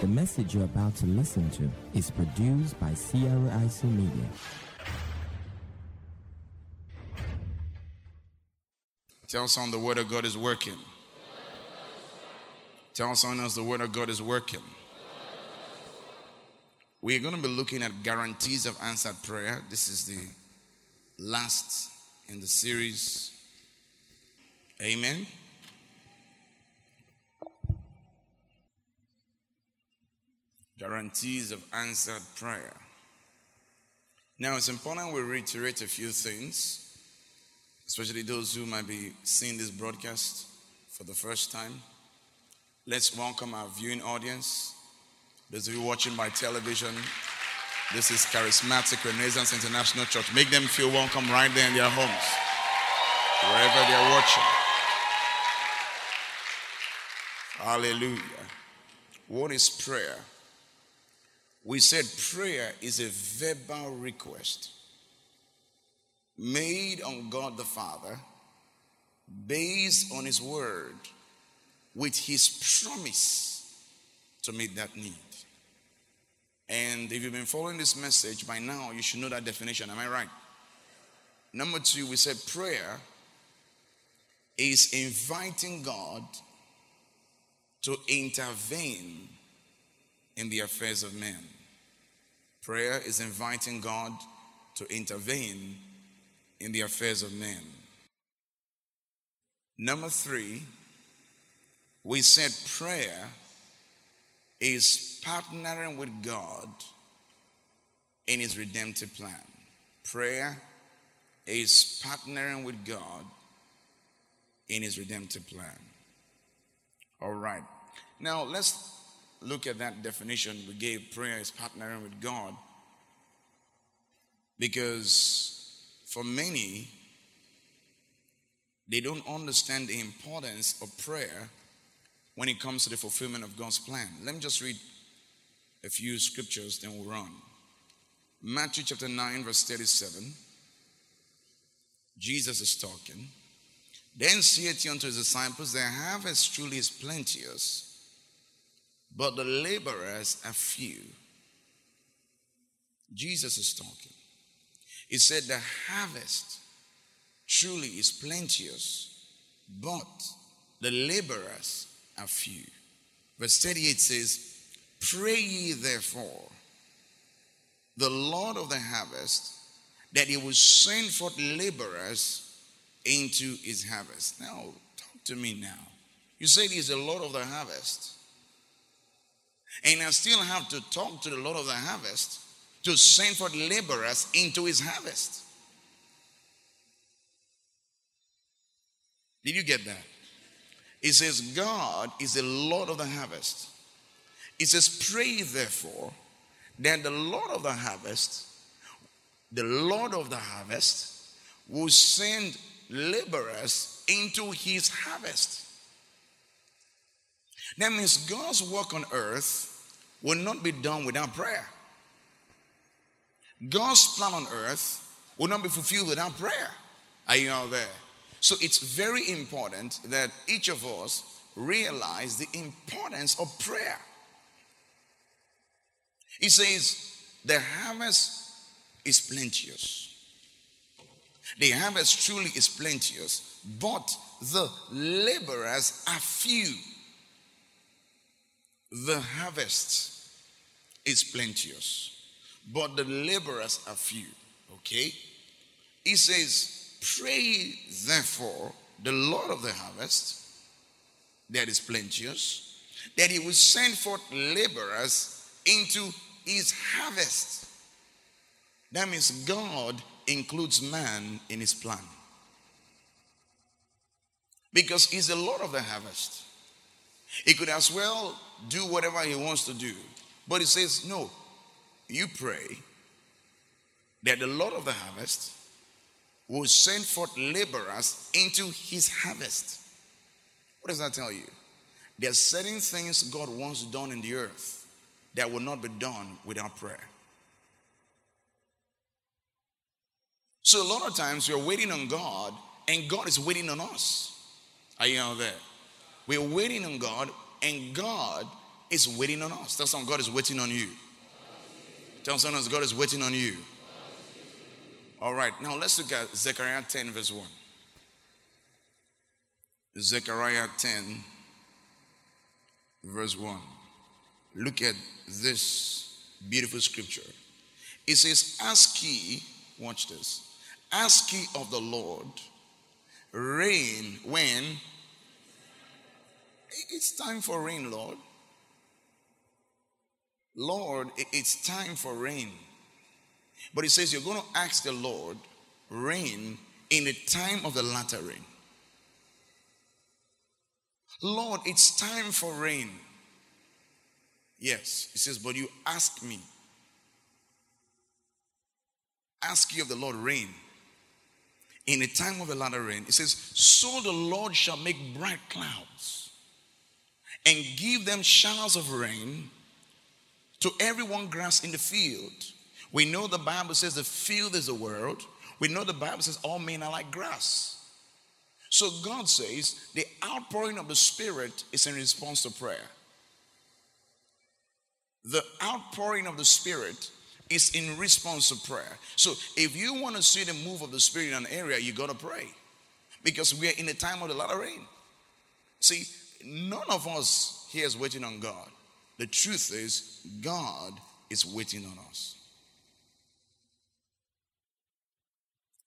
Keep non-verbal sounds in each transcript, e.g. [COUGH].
The message you're about to listen to is produced by CRIC Media. Tell someone the word of God is working. Tell someone else the word of God is working. We're going to be looking at guarantees of answered prayer. This is the last in the series. Amen. Guarantees of answered prayer. Now, it's important we reiterate a few things, especially those who might be seeing this broadcast for the first time. Let's welcome our viewing audience. Those of you watching by television, this is Charismatic Renaissance International Church. Make them feel welcome right there in their homes, wherever they're watching. Hallelujah. What is prayer? We said prayer is a verbal request made on God the Father based on His word with His promise to meet that need. And if you've been following this message by now, you should know that definition. Am I right? Number two, we said prayer is inviting God to intervene in the affairs of men. Prayer is inviting God to intervene in the affairs of men. Number three, we said prayer is partnering with God in his redemptive plan. Prayer is partnering with God in his redemptive plan. All right. Now let's look at that definition we gave prayer is partnering with God. Because for many, they don't understand the importance of prayer when it comes to the fulfillment of God's plan. Let me just read a few scriptures, then we'll run. Matthew chapter 9, verse 37. Jesus is talking. Then saith he unto his disciples, The harvest truly is plenteous, but the laborers are few. Jesus is talking. He said, The harvest truly is plenteous, but the laborers are few. Verse 38 says, Pray ye therefore the Lord of the harvest that he will send forth laborers into his harvest. Now, talk to me now. You said he's the Lord of the harvest. And I still have to talk to the Lord of the harvest to send forth laborers into his harvest. Did you get that? It says, God is the Lord of the harvest. It says, Pray therefore that the Lord of the harvest, the Lord of the harvest, will send laborers into his harvest. That means God's work on earth will not be done without prayer. God's plan on earth will not be fulfilled without prayer. Are you all there? So it's very important that each of us realize the importance of prayer. He says, The harvest is plenteous. The harvest truly is plenteous, but the laborers are few. The harvest is plenteous, but the laborers are few. Okay? He says, Pray therefore the Lord of the harvest that is plenteous, that he will send forth laborers into his harvest. That means God includes man in his plan. Because he's the Lord of the harvest. He could as well do whatever he wants to do. But he says, No, you pray that the Lord of the harvest will send forth laborers into his harvest. What does that tell you? There are certain things God wants done in the earth that will not be done without prayer. So a lot of times we're waiting on God and God is waiting on us. Are you out there? We're waiting on God and God is waiting on us. Tell someone God is waiting on you. Tell someone else God is waiting on you. All right, now let's look at Zechariah 10, verse 1. Zechariah 10, verse 1. Look at this beautiful scripture. It says, Ask ye, watch this, ask ye of the Lord rain when it's time for rain, Lord. Lord, it's time for rain. But he says you're going to ask the Lord rain in the time of the latter rain. Lord, it's time for rain. Yes, he says, but you ask me. Ask you of the Lord rain. In the time of the latter rain, it says, So the Lord shall make bright clouds and give them showers of rain to everyone grass in the field. We know the Bible says the field is the world. We know the Bible says all men are like grass. So God says the outpouring of the Spirit is in response to prayer. The outpouring of the Spirit is in response to prayer. So if you want to see the move of the Spirit in an area, you got to pray. Because we are in the time of a lot of rain. See, none of us here is waiting on God. The truth is, God is waiting on us.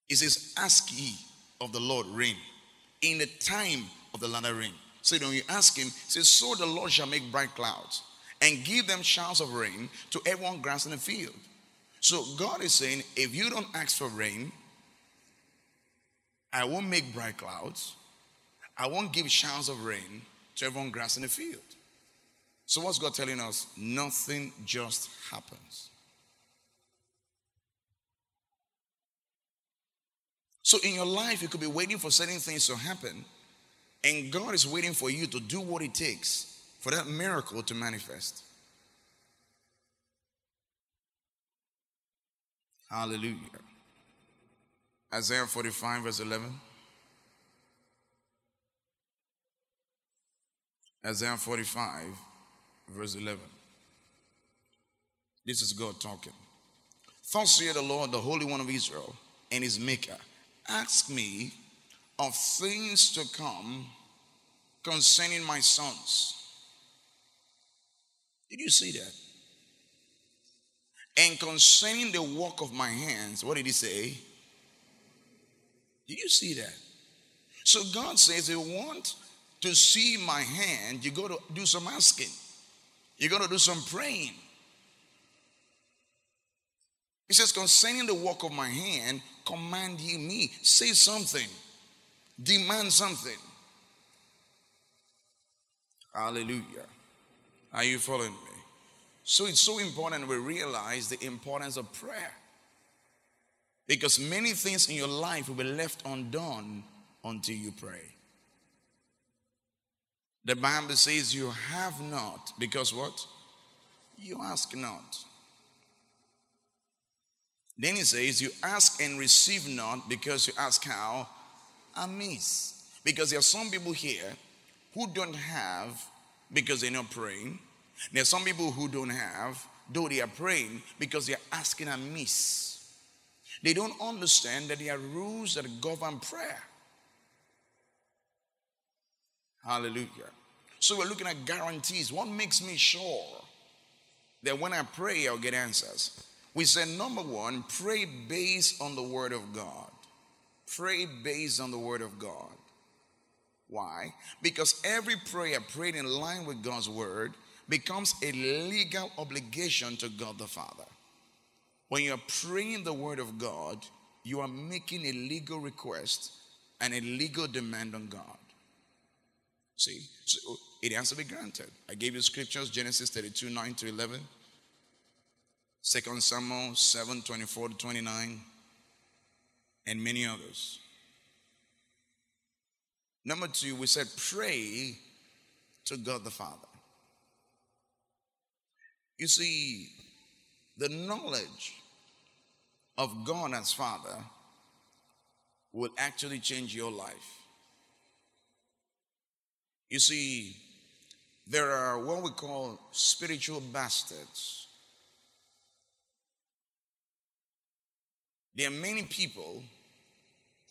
He says, Ask ye of the Lord rain in the time of the latter rain. So when you ask him, he says, So the Lord shall make bright clouds and give them showers of rain to everyone grass in the field. So God is saying, if you don't ask for rain, I won't make bright clouds. I won't give showers of rain everyone grass in the field. So what's God telling us? Nothing just happens. So in your life, you could be waiting for certain things to happen, and God is waiting for you to do what it takes for that miracle to manifest. Hallelujah. Isaiah 45, verse 11. Isaiah 45, verse 11. This is God talking. Thus saith the Lord, the Holy One of Israel, and his Maker ask me of things to come concerning my sons. Did you see that? And concerning the work of my hands, what did he say? Did you see that? So God says, He want to see my hand, you got to do some asking. You got to do some praying. He says, concerning the work of my hand, command ye me. Say something. Demand something. Hallelujah. Are you following me? So it's so important we realize the importance of prayer. Because many things in your life will be left undone until you pray. The Bible says you have not because what? You ask not. Then he says, You ask and receive not because you ask how? Amiss. Because there are some people here who don't have because they're not praying. There are some people who don't have, though they are praying, because they are asking amiss. They don't understand that there are rules that govern prayer. Hallelujah. So we're looking at guarantees. What makes me sure that when I pray, I'll get answers? We said, number one, pray based on the Word of God. Pray based on the Word of God. Why? Because every prayer prayed in line with God's Word becomes a legal obligation to God the Father. When you're praying the Word of God, you are making a legal request and a legal demand on God. See, so it has to be granted. I gave you scriptures Genesis 32 9 to 11. Second Samuel 7 24 to 29, and many others. Number two, we said pray to God the Father. You see, the knowledge of God as Father will actually change your life. You see, there are what we call spiritual bastards. There are many people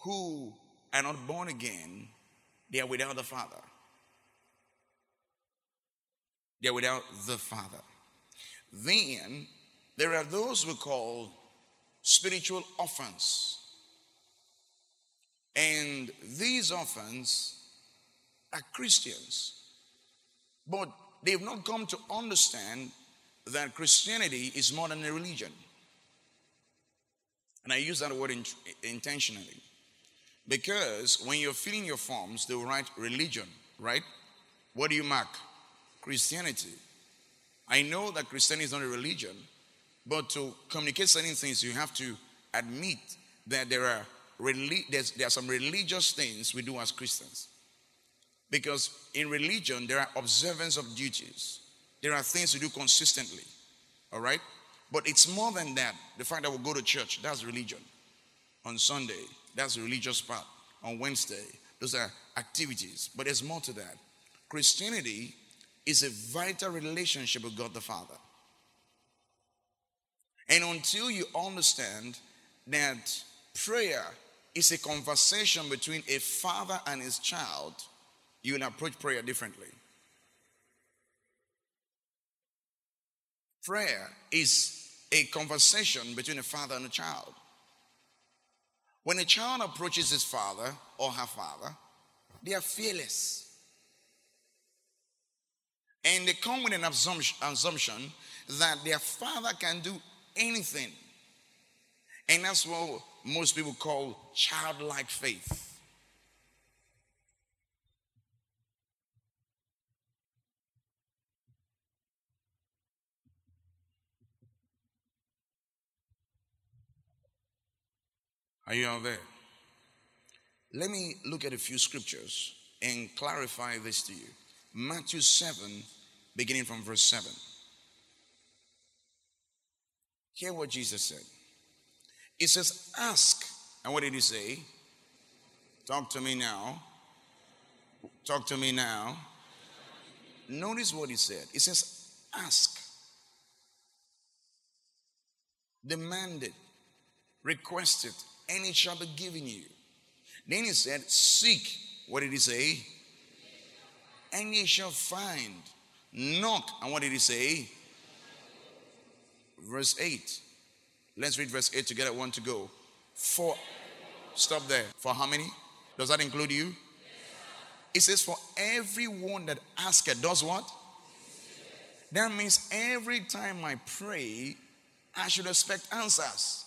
who are not born again, they are without the Father. They are without the Father. Then there are those we call spiritual orphans. And these orphans are Christians. But they've not come to understand that Christianity is more than a religion. And I use that word in, intentionally. Because when you're filling your forms, they will write religion, right? What do you mark? Christianity. I know that Christianity is not a religion, but to communicate certain things, you have to admit that there are, there are some religious things we do as Christians. Because in religion, there are observance of duties, there are things to do consistently. All right? But it's more than that. The fact that we go to church, that's religion. On Sunday, that's the religious part. On Wednesday, those are activities. But there's more to that. Christianity is a vital relationship with God the Father. And until you understand that prayer is a conversation between a father and his child, you will approach prayer differently. Prayer is a conversation between a father and a child. When a child approaches his father or her father, they are fearless. And they come with an assumption that their father can do anything. And that's what most people call childlike faith. Are you all there? Let me look at a few scriptures and clarify this to you. Matthew 7, beginning from verse 7. Hear what Jesus said. He says, Ask. And what did he say? Talk to me now. Talk to me now. Notice what he said. He says, Ask. Demand it. Request it and it shall be given you. Then he said, Seek. What did he say? And ye shall find. Knock. And what did he say? Verse 8. Let's read verse 8 together. One to go. For, stop there. For how many? Does that include you? It says, For everyone that asketh does what? That means every time I pray, I should expect answers.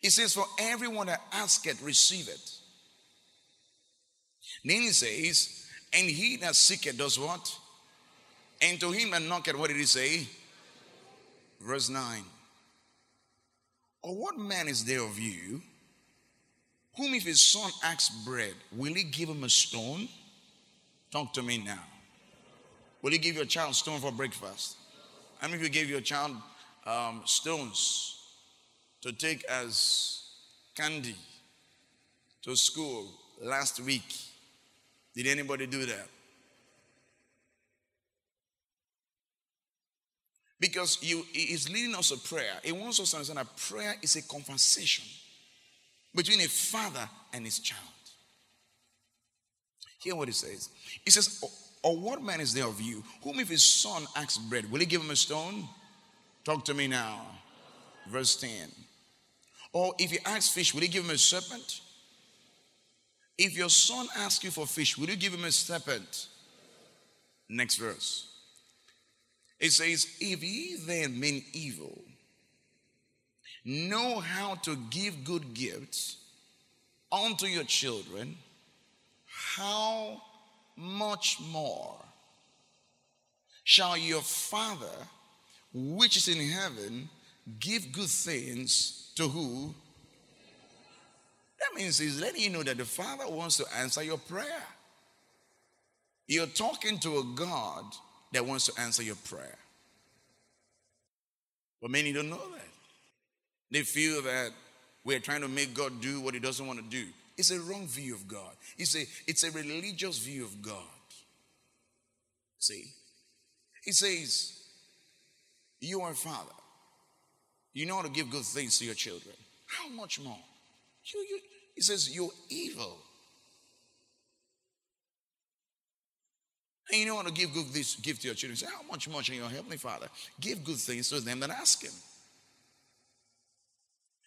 He says, For everyone that asketh, receive it. Then he says, And he that seeketh does what? And to him that knocketh, what did he say? Verse 9. Or what man is there of you whom if his son asks bread, will he give him a stone? Talk to me now. Will you give your child stone for breakfast? How many of you gave your child um, stones to take as candy to school last week. Did anybody do that? Because you is leading us a prayer. He wants us to understand that prayer is a conversation between a father and his child. Hear what he says. He says, Or what man is there of you, whom if his son asks bread, will he give him a stone? Talk to me now. Verse 10. Or if he asks fish, will you give him a serpent? If your son asks you for fish, will you give him a serpent? Next verse. It says, If ye then mean evil, know how to give good gifts unto your children, how much more shall your Father, which is in heaven, give good things to who? That means he's letting you know that the Father wants to answer your prayer. You're talking to a God that wants to answer your prayer. But many don't know that. They feel that we're trying to make God do what he doesn't want to do. It's a wrong view of God. It's a, it's a religious view of God. See? He says, You are a father. You know how to give good things to your children. How much more? You, you, he says, You're evil. And you know how to give good this gift to your children. Say, How much more can your heavenly father give good things to them that ask him?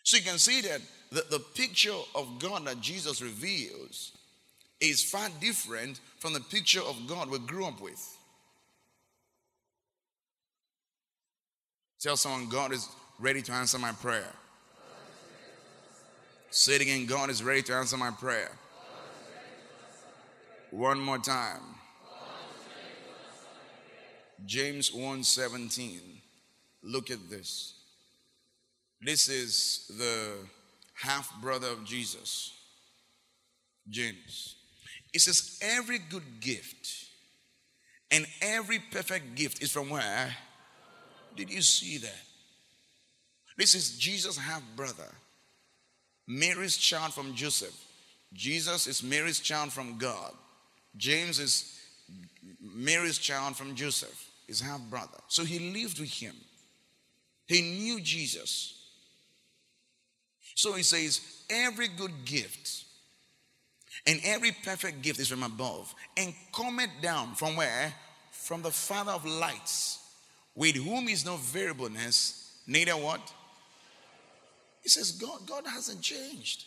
So you can see that the, the picture of God that Jesus reveals is far different from the picture of God we grew up with. Tell someone, God is ready to answer my prayer. Say it again, God is ready to answer my prayer. One more time. James 1:17. Look at this. This is the half brother of Jesus, James. It says, Every good gift and every perfect gift is from where? Did you see that? This is Jesus' half brother, Mary's child from Joseph. Jesus is Mary's child from God. James is Mary's child from Joseph, his half brother. So he lived with him. He knew Jesus. So he says, Every good gift and every perfect gift is from above and cometh down from where? From the Father of lights, with whom is no variableness, neither what? He says, God, God hasn't changed.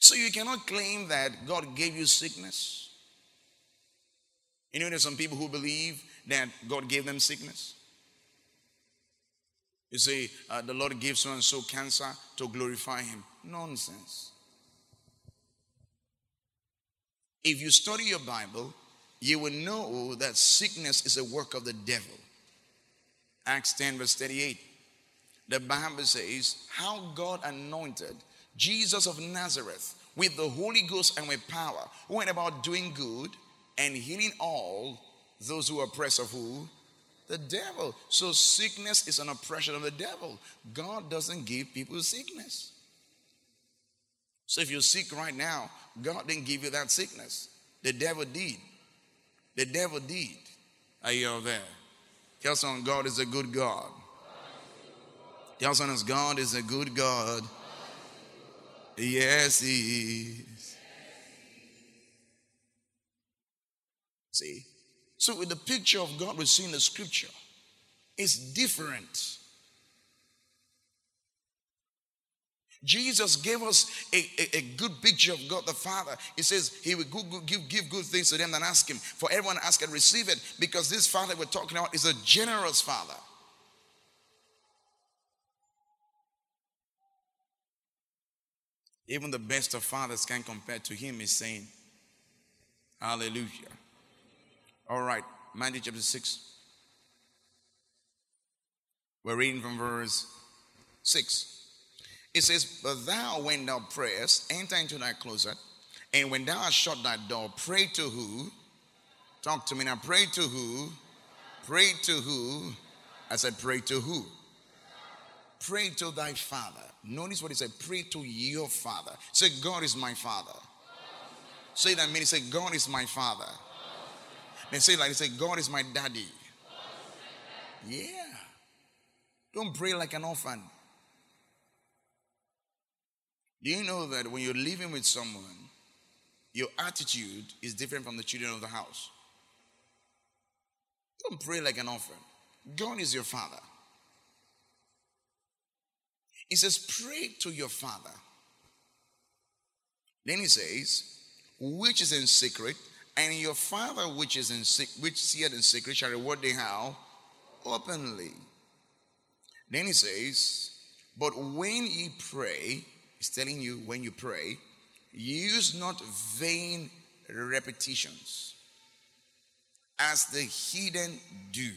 So you cannot claim that God gave you sickness. You know, there's some people who believe that God gave them sickness. You say, uh, the Lord gives so and so cancer to glorify Him. Nonsense. If you study your Bible, you will know that sickness is a work of the devil. Acts 10, verse 38. The Bible says, How God anointed Jesus of Nazareth with the Holy Ghost and with power, who went about doing good and healing all those who are oppressed of who? The devil. So sickness is an oppression of the devil. God doesn't give people sickness. So if you're sick right now, God didn't give you that sickness. The devil did. The devil did. Are you all there? Tell someone God is a good God. Tell someone God is a good God. Yes, he is. See? So, with the picture of God we see in the scripture, it's different. Jesus gave us a, a, a, good picture of God the Father. He says he will give, give good things to them that ask him. For everyone ask and receive it, because this Father we're talking about is a generous Father. Even the best of fathers can compare to him, is saying, Hallelujah. All right, Matthew chapter 6. We're reading from verse 6. It says, But thou, when thou prayest, enter into thy closet, and when thou hast shut thy door, pray to who? Talk to me now. Pray to who? Pray to who? I said, Pray to who? Pray to thy father. Notice what he said. Pray to your father. Say, God is my father. Say that meaning. Say, God is my father. They say like they say, God is my daddy. Yeah. Don't pray like an orphan. Do you know that when you're living with someone, your attitude is different from the children of the house? Don't pray like an orphan. God is your father. He says, Pray to your father. Then he says, Which is in secret, and your father which is in which seeth in secret shall reward thee how? Openly. Then he says, But when ye pray, he's telling you when you pray, use not vain repetitions as the heathen do.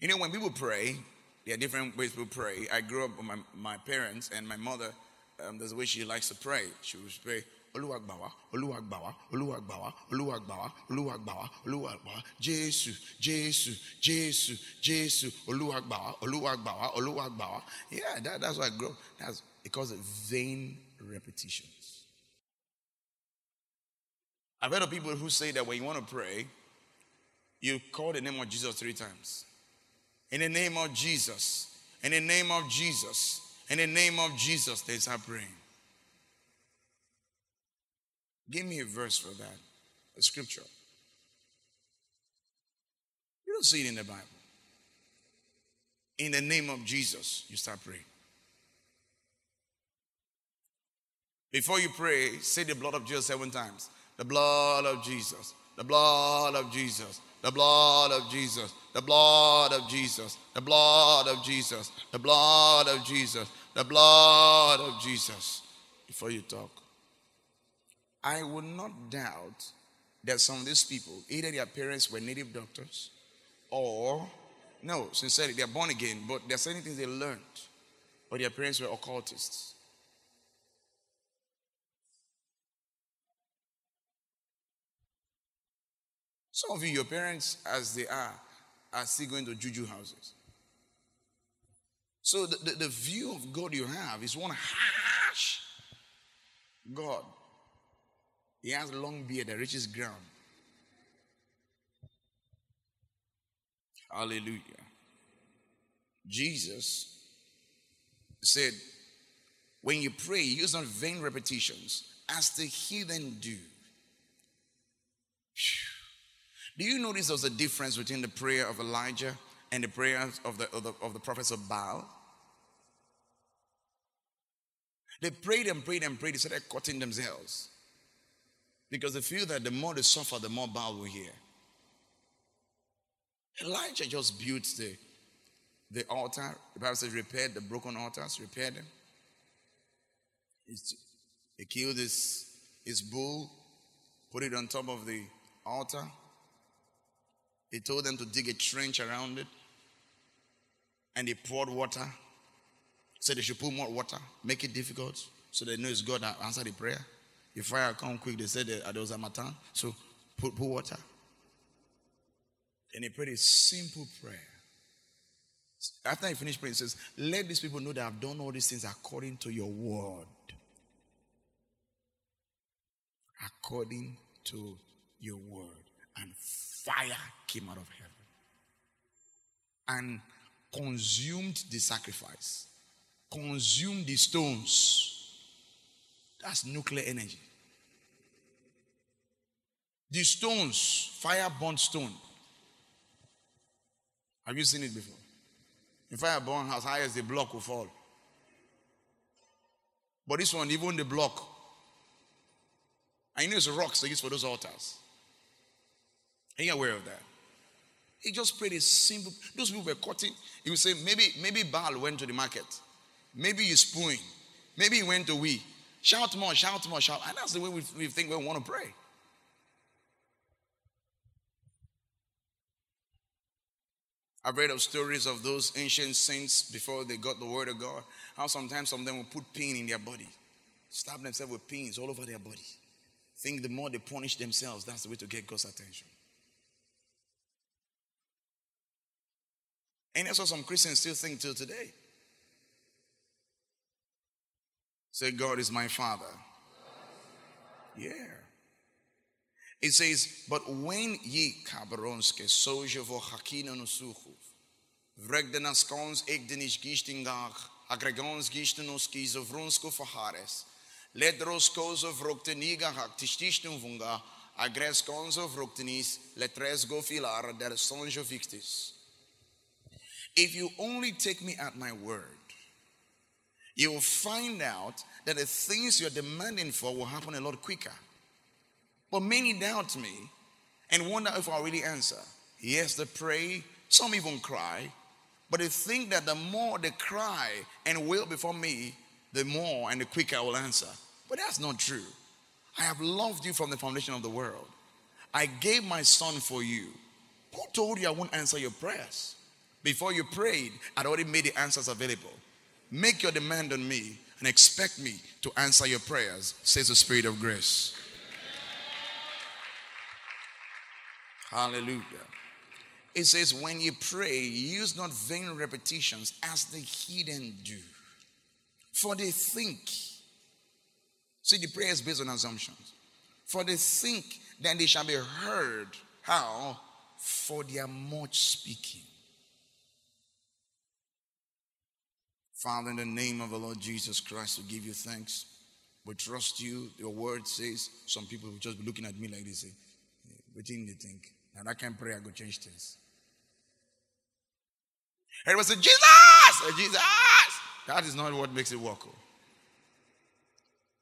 You know, when people pray, there are different ways people pray. I grew up with my, my parents and my mother. Um, there's a way she likes to pray. She would pray, jésù jésù jésù jésù olúwa gbà wá olúwa gbà wá olúwa gbà wá yeah that, that's why i grow that's because of vain repetitions i've heard of people who say that when you want to pray you call the name of jesus three times in the name of jesus in the name of jesus in the name of jesus they start praying Give me a verse for that, a scripture. You don't see it in the Bible. In the name of Jesus, you start praying. Before you pray, say the blood of Jesus seven times. The blood of Jesus, the blood of Jesus, the blood of Jesus, the blood of Jesus, the blood of Jesus, the blood of Jesus, the blood of Jesus. Before you talk. I would not doubt that some of these people, either their parents were native doctors or, no, sincerely, they're born again, but there's certain things they learned, or their parents were occultists. Some of you, your parents, as they are, are still going to juju houses. So the, the, the view of God you have is one harsh God. He has a long beard that reaches ground. Hallelujah. Jesus said, when you pray, use not vain repetitions as the heathen do. Do you notice there's a difference between the prayer of Elijah and the prayers of the, of the, of the prophets of Baal? They prayed and prayed and prayed, they started cutting themselves. Because they feel that the more they suffer, the more Baal will hear. Elijah just built the, the altar. The Bible says, repaired the broken altars, repaired them. He killed his, his bull, put it on top of the altar. He told them to dig a trench around it. And he poured water. Said they should put more water, make it difficult, so they know it's God that answered the prayer. If fire come quick, they said that there was a matan. So put, put water. And he prayed a simple prayer. After he finished praying, he says, Let these people know that I've done all these things according to your word. According to your word. And fire came out of heaven and consumed the sacrifice, consumed the stones. That's nuclear energy. The stones, fire burnt stone. Have you seen it before? In fire burn as high as the block will fall. But this one, even the block, I know it's rocks use for those altars. Are you aware of that? He just prayed a simple. Those people were cutting. He would say, maybe, maybe Baal went to the market. Maybe he's spooing. Maybe he went to we. Shout more, shout more, shout. And that's the way we, we think we want to pray. I've read of stories of those ancient saints before they got the word of God. How sometimes some of them will put pain in their body, stab themselves with pins all over their body. Think the more they punish themselves, that's the way to get God's attention. And that's what some Christians still think till today. Say, God is my Father. Yeah. It says, but when ye kabaronske soje vo hakina no suchuf, vregdenas kons ek denish gishtingach, agregons gishtenus kizo vrunsko fahares, ledros kozo vrokteniga hak tishtishtum vunga, agres konzo vroktenis, letres go filar der sonjo victis. If you only take me at my word, you will find out that the things you're demanding for will happen a lot quicker. But many doubt me and wonder if I'll really answer. Yes, they pray, some even cry, but they think that the more they cry and wail before me, the more and the quicker I will answer. But that's not true. I have loved you from the foundation of the world. I gave my son for you. Who told you I won't answer your prayers? Before you prayed, I'd already made the answers available. Make your demand on me and expect me to answer your prayers, says the Spirit of grace. Hallelujah. It says, When you pray, use not vain repetitions as the heathen do. For they think, see, the prayer is based on assumptions. For they think that they shall be heard. How? For their much speaking. Father, in the name of the Lord Jesus Christ, we give you thanks. We trust you. Your word says, some people will just be looking at me like this. Say, what do you think? And I can pray, I go change things. It was a Jesus! Eh, Jesus! That is not what makes it work. Oh.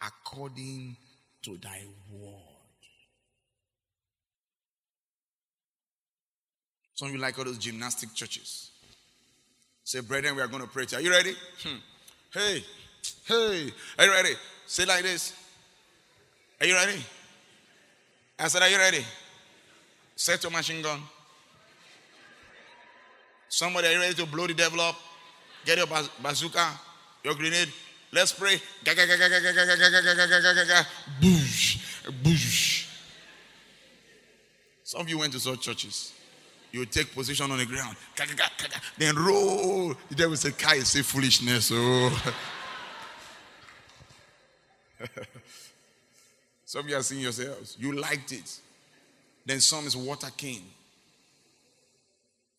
According to thy word. Some of you like all those gymnastic churches. Say, brethren, we are going to pray. Are you ready? Hmm. Hey, hey, are you ready? Say like this. Are you ready? I said, Are you ready? Set your machine gun. Somebody, are you ready to blow the devil up? Get your bazooka, your grenade. Let's pray. Boosh, boosh. Some of you went to such churches. You take position on the ground. Then roll. The devil say, Kai, say foolishness. Oh. [LAUGHS] some of you are seeing yourselves. You liked it. Then some is water king.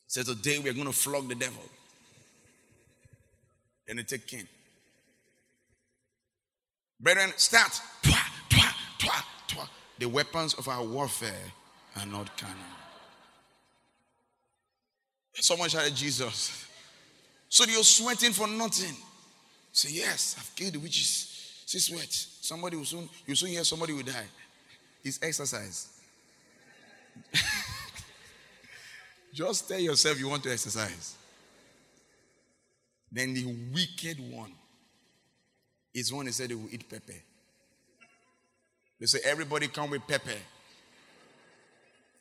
Says today we are going to flog the devil. Then they take king. Brethren, start. The weapons of our warfare are not carnal. Someone shouted Jesus. So you're sweating for nothing. Say, yes, I've killed the witches. See, sweat. Somebody will soon, you soon hear somebody will die. It's exercise. [LAUGHS] Just tell yourself you want to exercise. Then the wicked one is one who said they will eat pepper. They say, everybody come with pepper.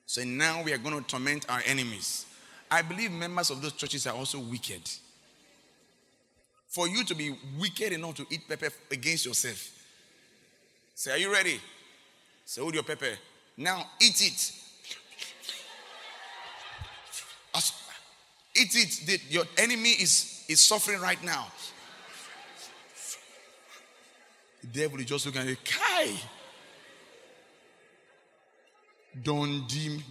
So now we are going to torment our enemies. I believe members of those churches are also wicked. For you to be wicked enough to eat pepper against yourself. Say, are you ready? Say, hold your pepper. Now eat it. Eat it. Your enemy is, is suffering right now. The devil is just looking at it. Kai. Don't dim.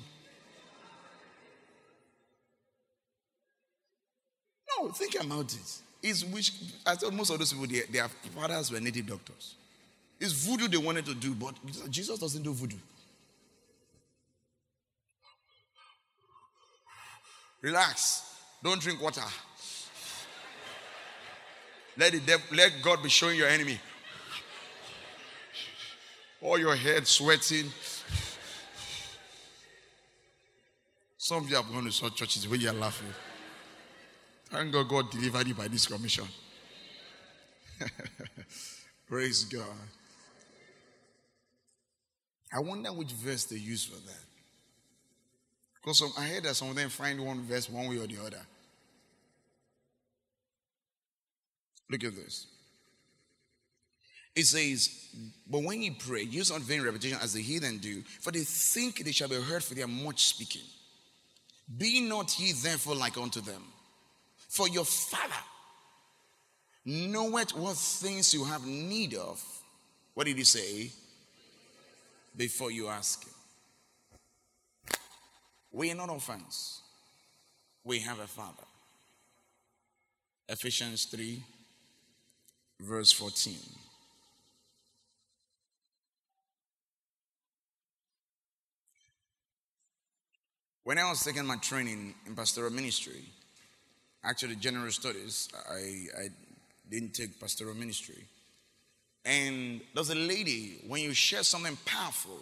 No, think about it. It's which I thought most of those people, they, their fathers were native doctors. It's voodoo they wanted to do, but Jesus doesn't do voodoo. Relax. Don't drink water. Let, the devil, let God be showing your enemy. All your head sweating. Some of you have gone to such churches where you're laughing. Thank God God delivered you by this commission. [LAUGHS] Praise God. I wonder which verse they use for that. Because I heard that some of them find one verse one way or the other. Look at this. It says, But when you pray, use not vain repetition as the heathen do, for they think they shall be heard for their much speaking. Be not ye therefore like unto them. For your Father knoweth what things you have need of. What did he say? Before you ask him. We are not orphans. We have a father. Ephesians 3, verse 14. When I was taking my training in pastoral ministry, actually general studies, I, I didn't take pastoral ministry. And there's a lady, when you share something powerful,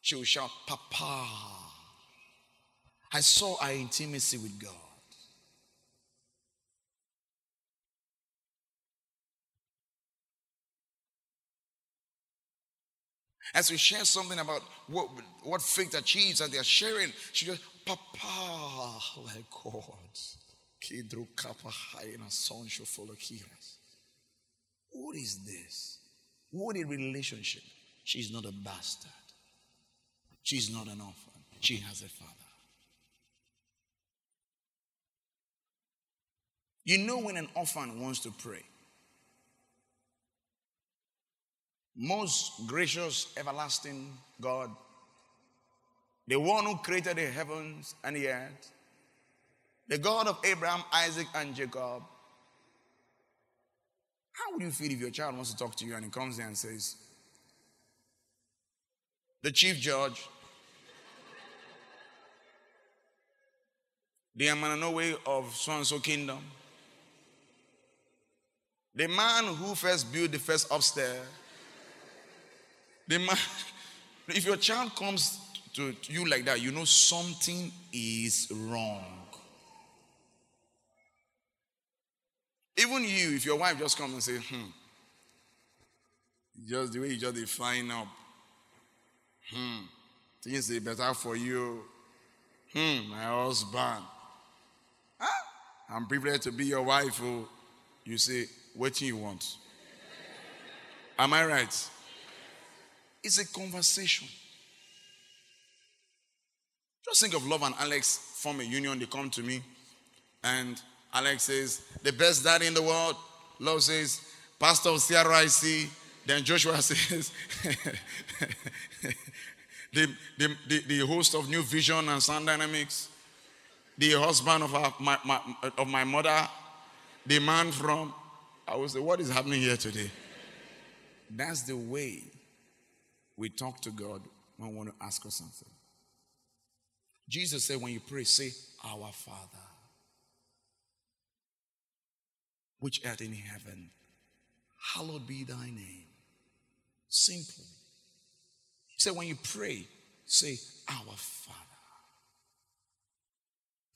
she will shout, Papa. I saw our intimacy with God. As we share something about what, what faith achieves and they're sharing, she goes, Papa, oh my God. Kidro Kappa Hyena Soncho Folokiras. What is this? What a relationship. She's not a bastard. She's not an orphan. She has a father. You know when an orphan wants to pray. Most gracious, everlasting God, the one who created the heavens and the earth, the God of Abraham, Isaac, and Jacob. How would you feel if your child wants to talk to you and he comes there and says, The chief judge, the Amananowe of so and so kingdom, the man who first built the first upstairs, the man, [LAUGHS] if your child comes to you like that, you know something is wrong. Even you, if your wife just comes and say, hmm, just the way you just define up, hmm, things are better for you, hmm, my husband, huh? I'm privileged to be your wife. Oh. You say, what you want? Am I right? It's a conversation. Just think of Love and Alex form a union. They come to me, and Alex says, The best dad in the world. Love says, Pastor of CRIC. Then Joshua [LAUGHS] says, the, the, the, the, host of New Vision and Sound Dynamics, the husband of, our, my, my, of my mother, the man from, I will say, What is happening here today? That's the way we talk to God when we want to ask us something. Jesus said, When you pray, say, Our Father which art in heaven, hallowed be thy name. Simple. He said, when you pray, say, Our Father.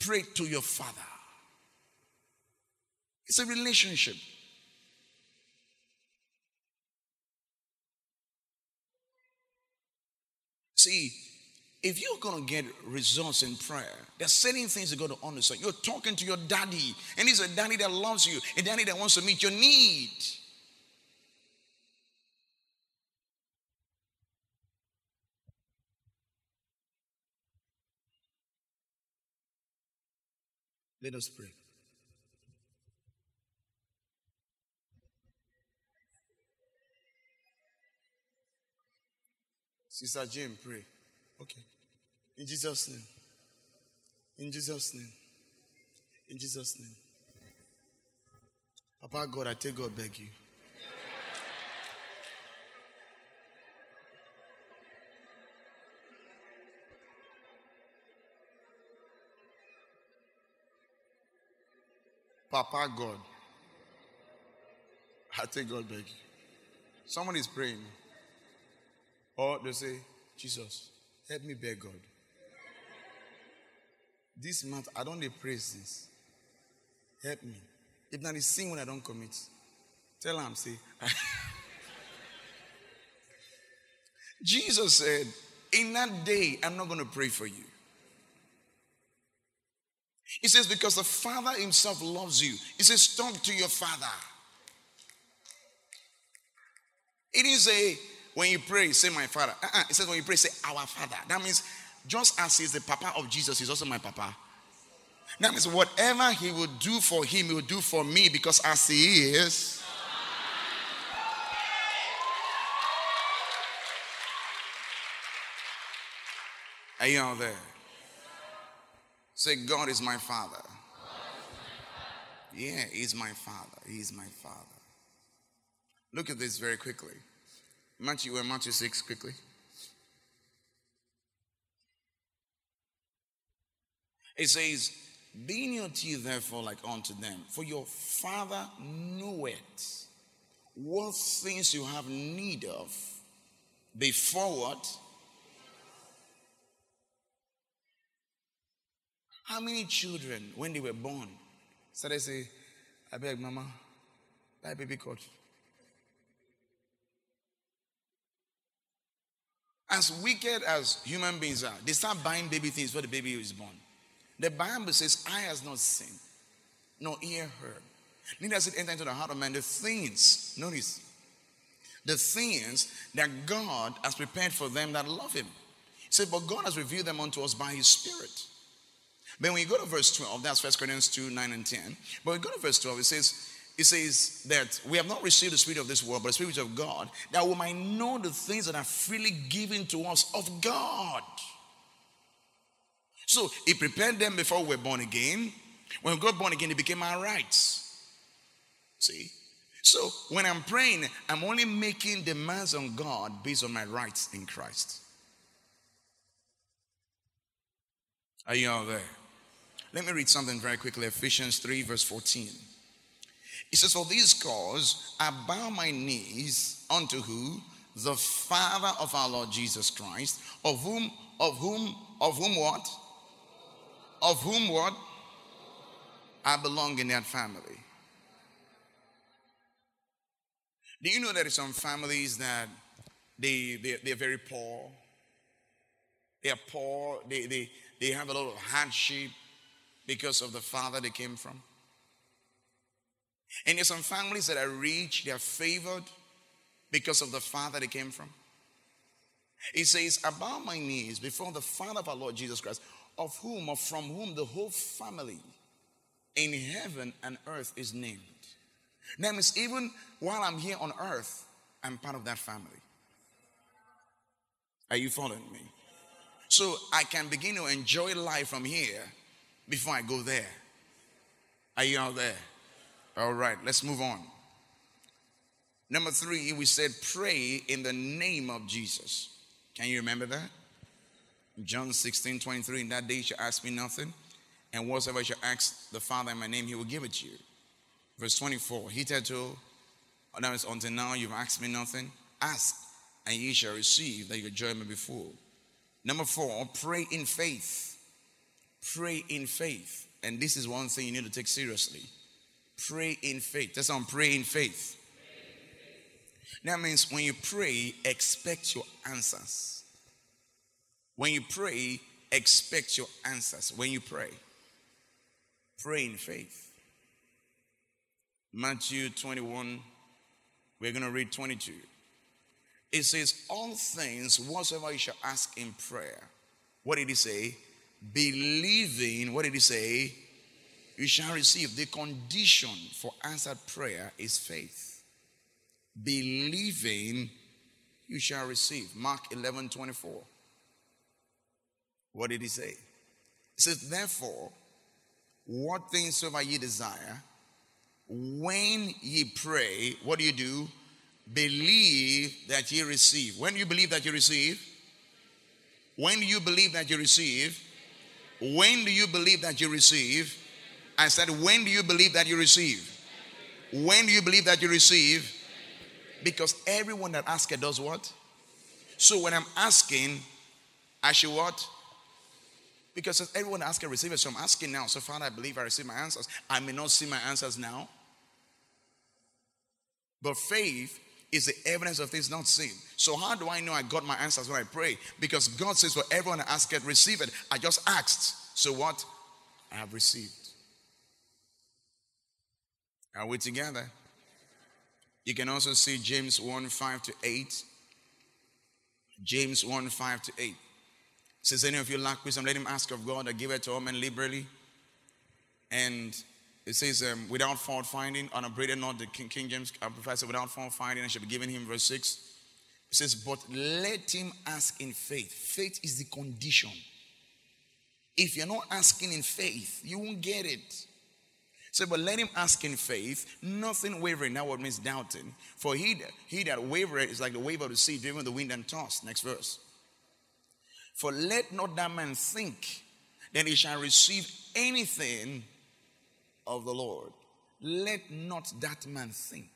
Pray to your Father. It's a relationship. See, if you're going to get results in prayer, there's certain things you're to understand. You're talking to your daddy, and he's a daddy that loves you, a daddy that wants to meet your need. Let us pray. Sister Jane, pray. Okay. In Jesus' name. In Jesus' name. In Jesus' name. Papa God, I take God beg you. Papa God, I take God beg you. Someone is praying. Or they say, Jesus, help me beg God. This month, I don't praise this. Help me. If not, it's sin when I don't commit. Tell him, say. [LAUGHS] Jesus said, In that day, I'm not going to pray for you. He says, Because the Father Himself loves you. He says, Talk to your Father. It is a when you pray, say my father. Uh-uh. It says when you pray, say our father. That means just as he's the papa of Jesus, he's also my papa. That means whatever he will do for him, he will do for me because as he is. Are you out there? Say, God is my father. Yeah, he's my father. He's my father. Look at this very quickly. Matthew, uh, Matthew 6 quickly. It says, Be not ye therefore like unto them, for your Father knoweth what things you have need of before what? How many children, when they were born, started say, I beg, Mama, that baby coach. As wicked as human beings are, they start buying baby things before the baby is born. The Bible says, "Eye has not seen, nor ear heard. Neither does it enter into the heart of man the things, notice, the things that God has prepared for them that love him. He said, But God has revealed them unto us by his Spirit. Then when you go to verse 12, that's 1 Corinthians 2, 9 and 10. But when you go to verse 12, it says, it says that we have not received the spirit of this world, but the spirit of God, that we might know the things that are freely given to us of God. So he prepared them before we were born again. When we got born again, it became our rights. See? So when I'm praying, I'm only making demands on God based on my rights in Christ. Are you all there? Let me read something very quickly Ephesians 3, verse 14. It says, For this cause I bow my knees unto who? The Father of our Lord Jesus Christ, of whom, of whom, of whom what? Of whom what? I belong in that family. Do you know there are some families that they, they, they're very poor? They are poor, they, they, they have a lot of hardship because of the father they came from. And there's some families that are rich, they are favored because of the father they came from. He says, bow my knees before the Father of our Lord Jesus Christ, of whom or from whom the whole family in heaven and earth is named. That means even while I'm here on earth, I'm part of that family. Are you following me? So I can begin to enjoy life from here before I go there. Are you out there? All right, let's move on. Number three, we said pray in the name of Jesus. Can you remember that? John 16 23, in that day you shall ask me nothing, and whatsoever you shall ask the Father in my name, he will give it to you. Verse 24, he said hitherto, that is until now you've asked me nothing, ask, and ye shall receive, that your joy may be full. Number four, pray in faith. Pray in faith. And this is one thing you need to take seriously. Pray in faith. That's on pray in faith. That means when you pray, expect your answers. When you pray, expect your answers. When you pray, pray in faith. Matthew 21, we're going to read 22. It says, All things whatsoever you shall ask in prayer. What did he say? Believing, what did he say? You shall receive. The condition for answered prayer is faith. Believing, you shall receive. Mark 11 24. What did he say? He says, Therefore, what things soever ye desire, when ye pray, what do you do? Believe that ye receive. When you believe that you receive? When do you believe that you receive? When do you believe that you receive? I said, when do you believe that you receive? When do you believe that you receive? Because everyone that asks does what? So when I'm asking, I should what? Because everyone asking receive it. So I'm asking now. So Father, I believe I receive my answers. I may not see my answers now. But faith is the evidence of things not seen. So how do I know I got my answers when I pray? Because God says, for everyone that asketh, receive it. I just asked. So what? I have received. Are we together? You can also see James 1 5 to 8. James 1 5 to 8. Says, any of you lack wisdom, let him ask of God, I give it to all men liberally. And it says, um, without fault finding, unabraded not the King, King James uh, professor, without fault finding, and shall be given him, verse 6. It says, but let him ask in faith. Faith is the condition. If you're not asking in faith, you won't get it. So, but let him ask in faith, nothing wavering. Now, what means doubting? For he, he that wavereth is like the wave of the sea, driven the wind and tossed. Next verse. For let not that man think that he shall receive anything of the Lord. Let not that man think.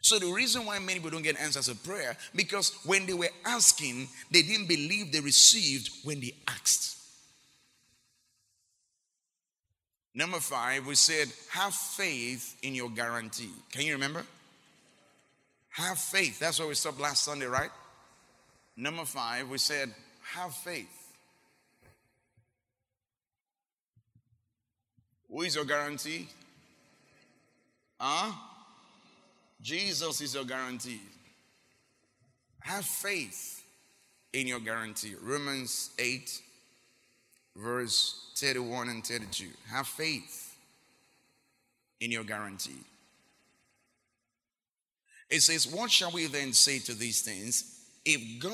So the reason why many people don't get answers of prayer because when they were asking, they didn't believe they received when they asked. Number five, we said, have faith in your guarantee. Can you remember? Have faith. That's where we stopped last Sunday, right? Number five, we said, have faith. Who is your guarantee? Huh? Jesus is your guarantee. Have faith in your guarantee. Romans 8, verse 31 and 32. Have faith in your guarantee. It says, What shall we then say to these things? If God